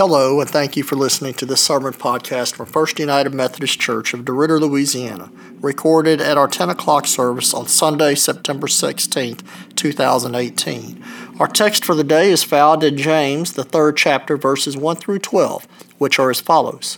Hello, and thank you for listening to this sermon podcast from First United Methodist Church of DeRidder, Louisiana, recorded at our 10 o'clock service on Sunday, September 16th, 2018. Our text for the day is found in James, the third chapter, verses 1 through 12, which are as follows.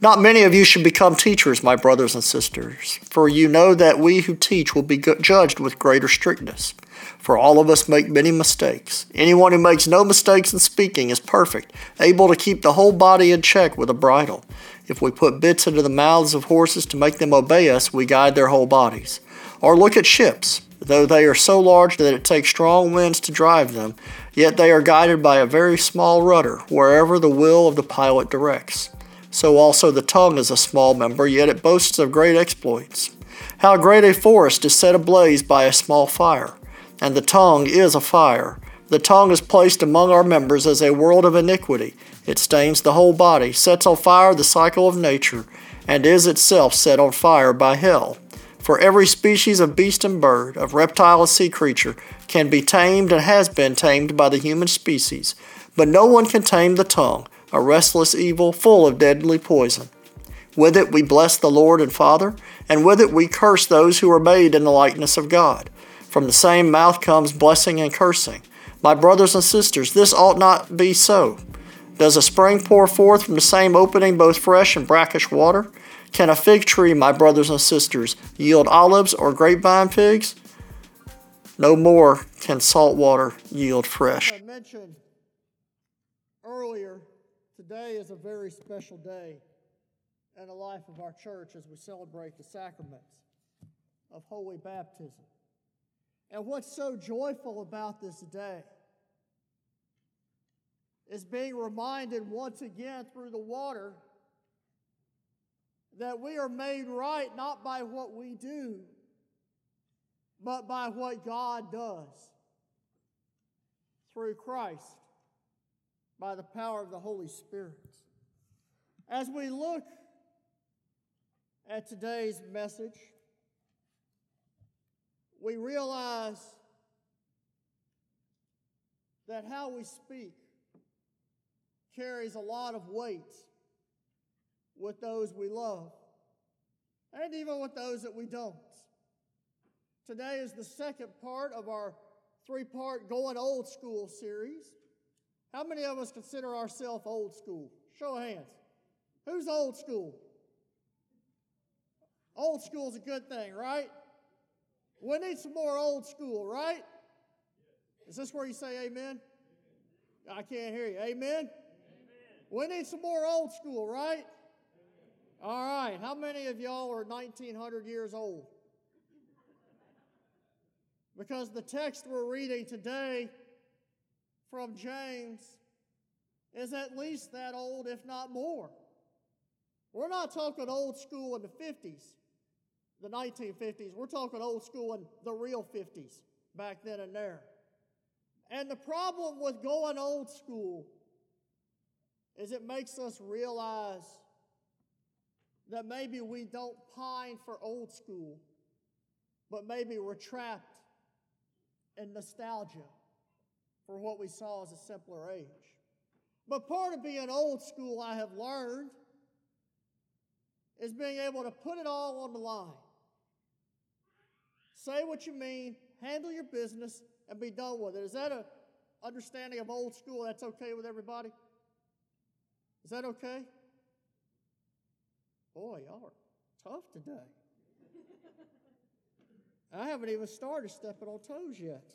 Not many of you should become teachers, my brothers and sisters, for you know that we who teach will be judged with greater strictness. For all of us make many mistakes. Anyone who makes no mistakes in speaking is perfect, able to keep the whole body in check with a bridle. If we put bits into the mouths of horses to make them obey us, we guide their whole bodies. Or look at ships. Though they are so large that it takes strong winds to drive them, yet they are guided by a very small rudder wherever the will of the pilot directs. So also the tongue is a small member, yet it boasts of great exploits. How great a forest is set ablaze by a small fire! And the tongue is a fire. The tongue is placed among our members as a world of iniquity. It stains the whole body, sets on fire the cycle of nature, and is itself set on fire by hell. For every species of beast and bird, of reptile and sea creature, can be tamed and has been tamed by the human species, but no one can tame the tongue, a restless evil full of deadly poison. With it we bless the Lord and Father, and with it we curse those who are made in the likeness of God. From the same mouth comes blessing and cursing. My brothers and sisters, this ought not be so. Does a spring pour forth from the same opening both fresh and brackish water? Can a fig tree, my brothers and sisters, yield olives or grapevine figs? No more can salt water yield fresh. I mentioned earlier, today is a very special day in the life of our church as we celebrate the sacraments of holy baptism. And what's so joyful about this day is being reminded once again through the water that we are made right not by what we do, but by what God does through Christ by the power of the Holy Spirit. As we look at today's message, we realize that how we speak carries a lot of weight with those we love and even with those that we don't. Today is the second part of our three part Going Old School series. How many of us consider ourselves old school? Show of hands. Who's old school? Old school is a good thing, right? We need some more old school, right? Is this where you say amen? I can't hear you. Amen? We need some more old school, right? All right. How many of y'all are 1900 years old? Because the text we're reading today from James is at least that old, if not more. We're not talking old school in the 50s the 1950s. We're talking old school and the real 50s back then and there. And the problem with going old school is it makes us realize that maybe we don't pine for old school, but maybe we're trapped in nostalgia for what we saw as a simpler age. But part of being old school, I have learned, is being able to put it all on the line. Say what you mean, handle your business, and be done with it. Is that a understanding of old school that's okay with everybody? Is that okay? Boy, y'all are tough today. I haven't even started stepping on toes yet.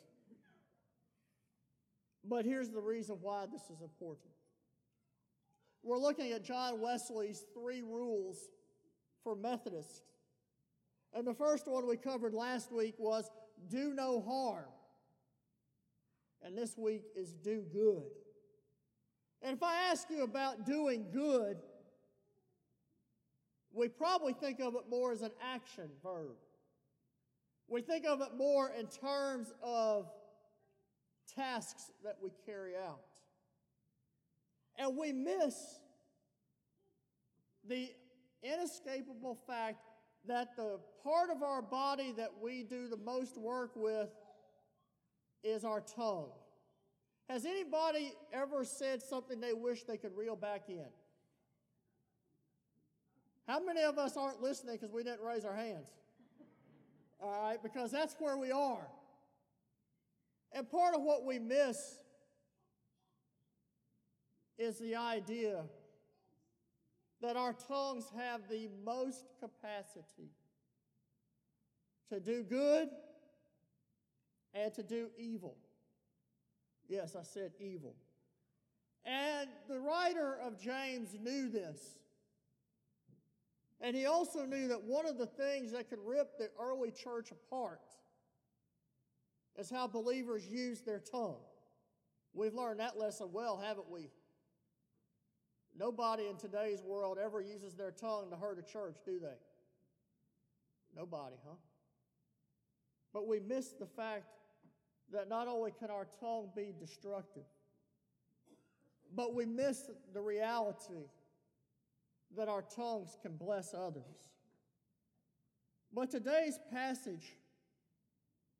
But here's the reason why this is important. We're looking at John Wesley's three rules for Methodists. And the first one we covered last week was do no harm. And this week is do good. And if I ask you about doing good, we probably think of it more as an action verb. We think of it more in terms of tasks that we carry out. And we miss the inescapable fact that the part of our body that we do the most work with is our tongue. Has anybody ever said something they wish they could reel back in? How many of us aren't listening because we didn't raise our hands? All right, because that's where we are. And part of what we miss is the idea that our tongues have the most capacity to do good and to do evil. Yes, I said evil. And the writer of James knew this. And he also knew that one of the things that could rip the early church apart is how believers use their tongue. We've learned that lesson well, haven't we? Nobody in today's world ever uses their tongue to hurt a church, do they? Nobody, huh? But we miss the fact that not only can our tongue be destructive, but we miss the reality that our tongues can bless others. But today's passage,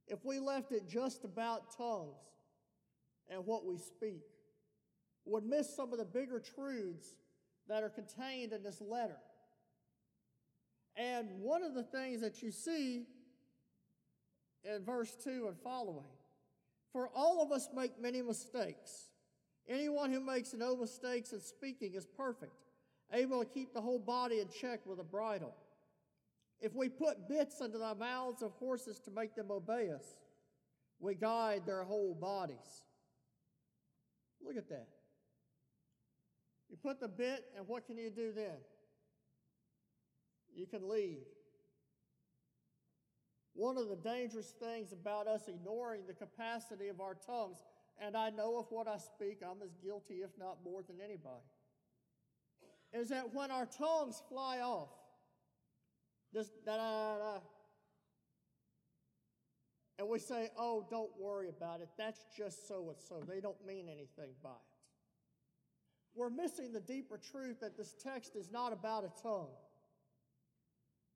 if we left it just about tongues and what we speak, would miss some of the bigger truths that are contained in this letter. And one of the things that you see in verse 2 and following for all of us make many mistakes. Anyone who makes no mistakes in speaking is perfect, able to keep the whole body in check with a bridle. If we put bits into the mouths of horses to make them obey us, we guide their whole bodies. Look at that. You put the bit, and what can you do then? You can leave. One of the dangerous things about us ignoring the capacity of our tongues, and I know of what I speak, I'm as guilty, if not more, than anybody, is that when our tongues fly off, just da da da, and we say, oh, don't worry about it, that's just so and so, they don't mean anything by it we're missing the deeper truth that this text is not about a tongue,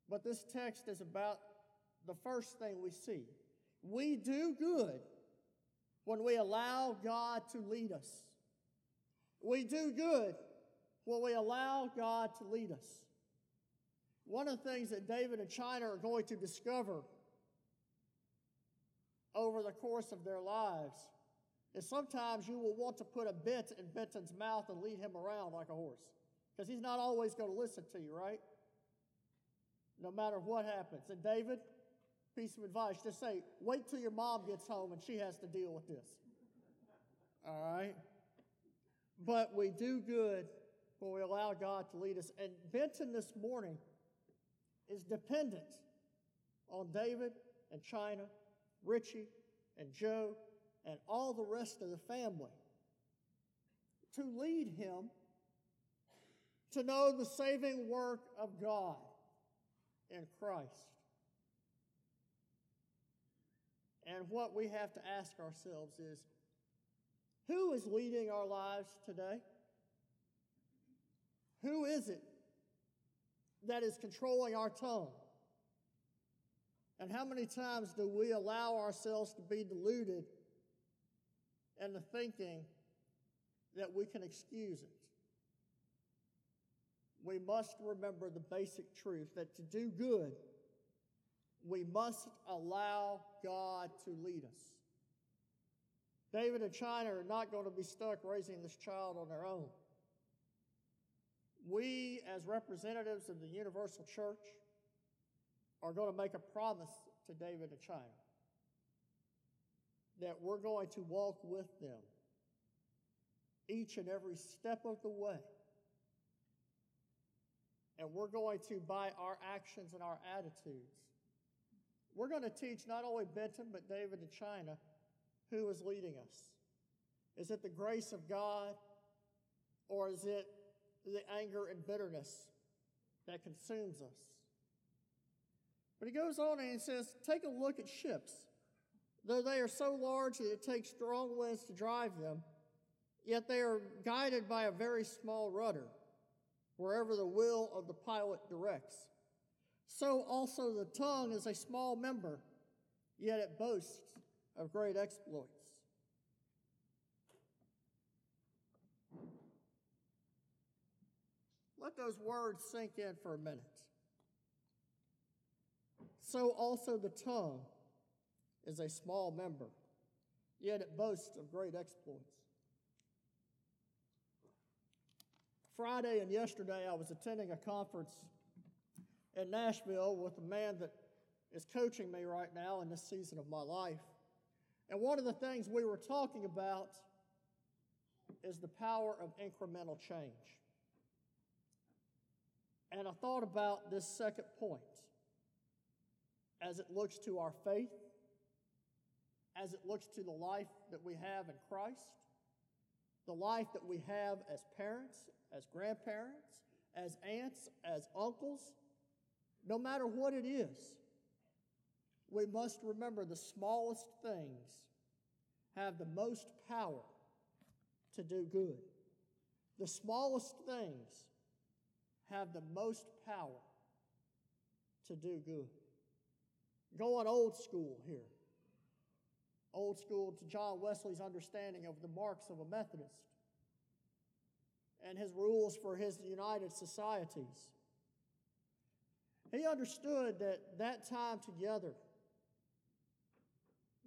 but this text is about the first thing we see. We do good when we allow God to lead us. We do good when we allow God to lead us. One of the things that David and China are going to discover over the course of their lives is sometimes you will want to put a bit in Benton's mouth and lead him around like a horse. Because he's not always going to listen to you, right? No matter what happens. And David, piece of advice, just say, wait till your mom gets home and she has to deal with this. All right? But we do good when we allow God to lead us. And Benton this morning is dependent on David and China, Richie and Joe and all the rest of the family to lead him to know the saving work of God in Christ. And what we have to ask ourselves is who is leading our lives today? Who is it that is controlling our tongue? And how many times do we allow ourselves to be deluded and the thinking that we can excuse it. We must remember the basic truth that to do good, we must allow God to lead us. David and China are not going to be stuck raising this child on their own. We, as representatives of the Universal Church, are going to make a promise to David and China that we're going to walk with them each and every step of the way. And we're going to, by our actions and our attitudes, we're going to teach not only Benton, but David and China who is leading us. Is it the grace of God, or is it the anger and bitterness that consumes us? But he goes on and he says, Take a look at ships. Though they are so large that it takes strong winds to drive them, yet they are guided by a very small rudder, wherever the will of the pilot directs. So also the tongue is a small member, yet it boasts of great exploits. Let those words sink in for a minute. So also the tongue is a small member, yet it boasts of great exploits. Friday and yesterday, I was attending a conference in Nashville with a man that is coaching me right now in this season of my life. And one of the things we were talking about is the power of incremental change. And I thought about this second point as it looks to our faith, as it looks to the life that we have in Christ, the life that we have as parents, as grandparents, as aunts, as uncles, no matter what it is, we must remember the smallest things have the most power to do good. The smallest things have the most power to do good. Going old school here. Old school to John Wesley's understanding of the marks of a Methodist and his rules for his united societies. He understood that that time together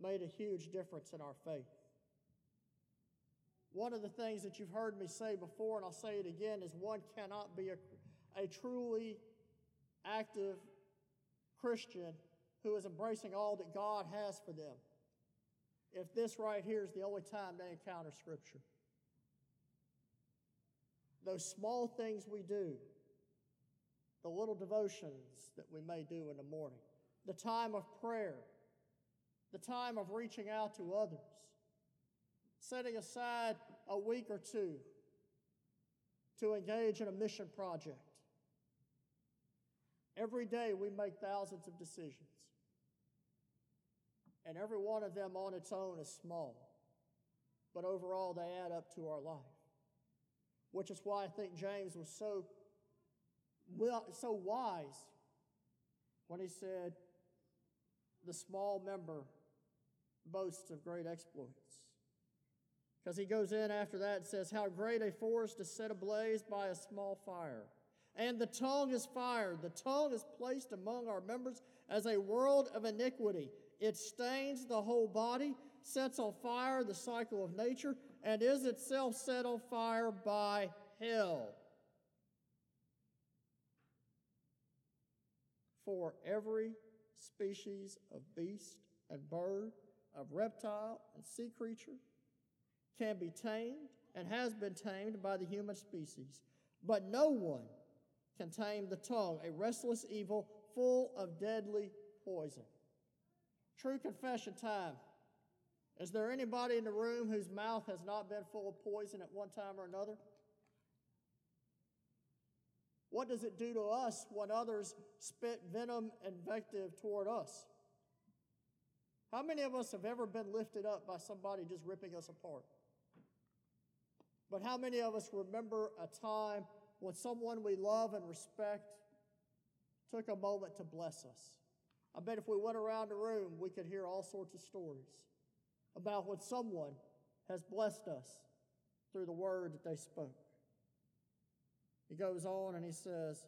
made a huge difference in our faith. One of the things that you've heard me say before, and I'll say it again, is one cannot be a, a truly active Christian who is embracing all that God has for them if this right here is the only time they encounter Scripture. Those small things we do, the little devotions that we may do in the morning, the time of prayer, the time of reaching out to others, setting aside a week or two to engage in a mission project. Every day we make thousands of decisions, and every one of them on its own is small, but overall they add up to our life. Which is why I think James was so, well, so wise when he said, The small member boasts of great exploits. Because he goes in after that and says, How great a forest is set ablaze by a small fire. And the tongue is fire. The tongue is placed among our members as a world of iniquity. It stains the whole body, sets on fire the cycle of nature, and is itself set on fire by hell. For every species of beast and bird, of reptile and sea creature, can be tamed and has been tamed by the human species. But no one can tame the tongue, a restless evil full of deadly poison. True confession time. Is there anybody in the room whose mouth has not been full of poison at one time or another? What does it do to us when others spit venom and invective toward us? How many of us have ever been lifted up by somebody just ripping us apart? But how many of us remember a time when someone we love and respect took a moment to bless us? I bet if we went around the room, we could hear all sorts of stories about when someone has blessed us through the word that they spoke. He goes on and he says,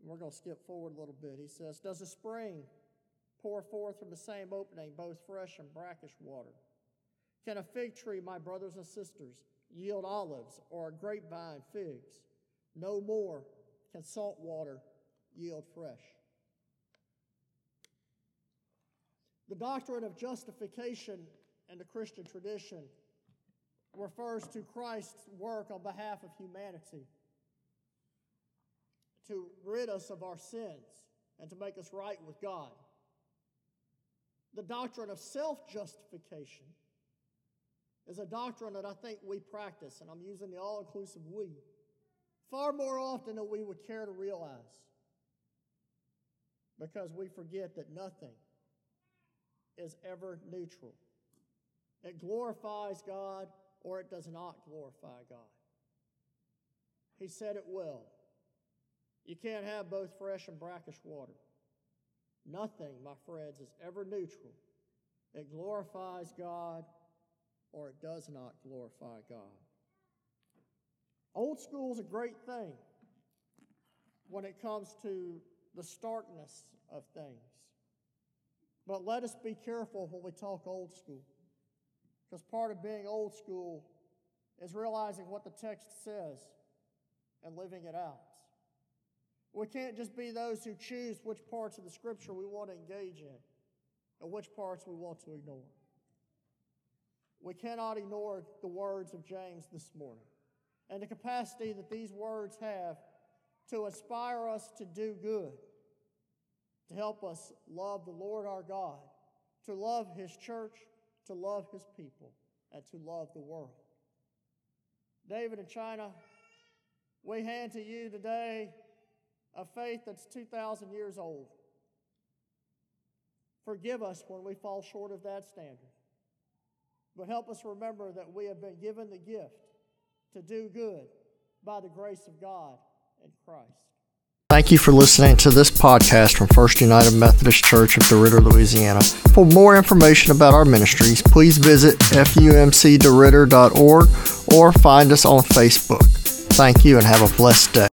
and we're going to skip forward a little bit. He says, Does a spring pour forth from the same opening both fresh and brackish water? Can a fig tree, my brothers and sisters, yield olives or a grapevine figs? No more can salt water yield fresh. The doctrine of justification in the Christian tradition refers to Christ's work on behalf of humanity to rid us of our sins and to make us right with God. The doctrine of self justification is a doctrine that I think we practice, and I'm using the all inclusive we, far more often than we would care to realize because we forget that nothing is ever neutral. It glorifies God or it does not glorify God. He said it well. You can't have both fresh and brackish water. Nothing, my friends, is ever neutral. It glorifies God or it does not glorify God. Old school is a great thing. when it comes to the starkness of things. But let us be careful when we talk old school, because part of being old school is realizing what the text says and living it out. We can't just be those who choose which parts of the scripture we want to engage in and which parts we want to ignore. We cannot ignore the words of James this morning and the capacity that these words have to inspire us to do good, to help us love the Lord our God, to love His church, to love His people, and to love the world. David and China, we hand to you today a faith that's 2,000 years old. Forgive us when we fall short of that standard. But help us remember that we have been given the gift to do good by the grace of God in Christ. Thank you for listening to this podcast from First United Methodist Church of DeRidder, Louisiana. For more information about our ministries, please visit fumcderidder.org or find us on Facebook. Thank you and have a blessed day.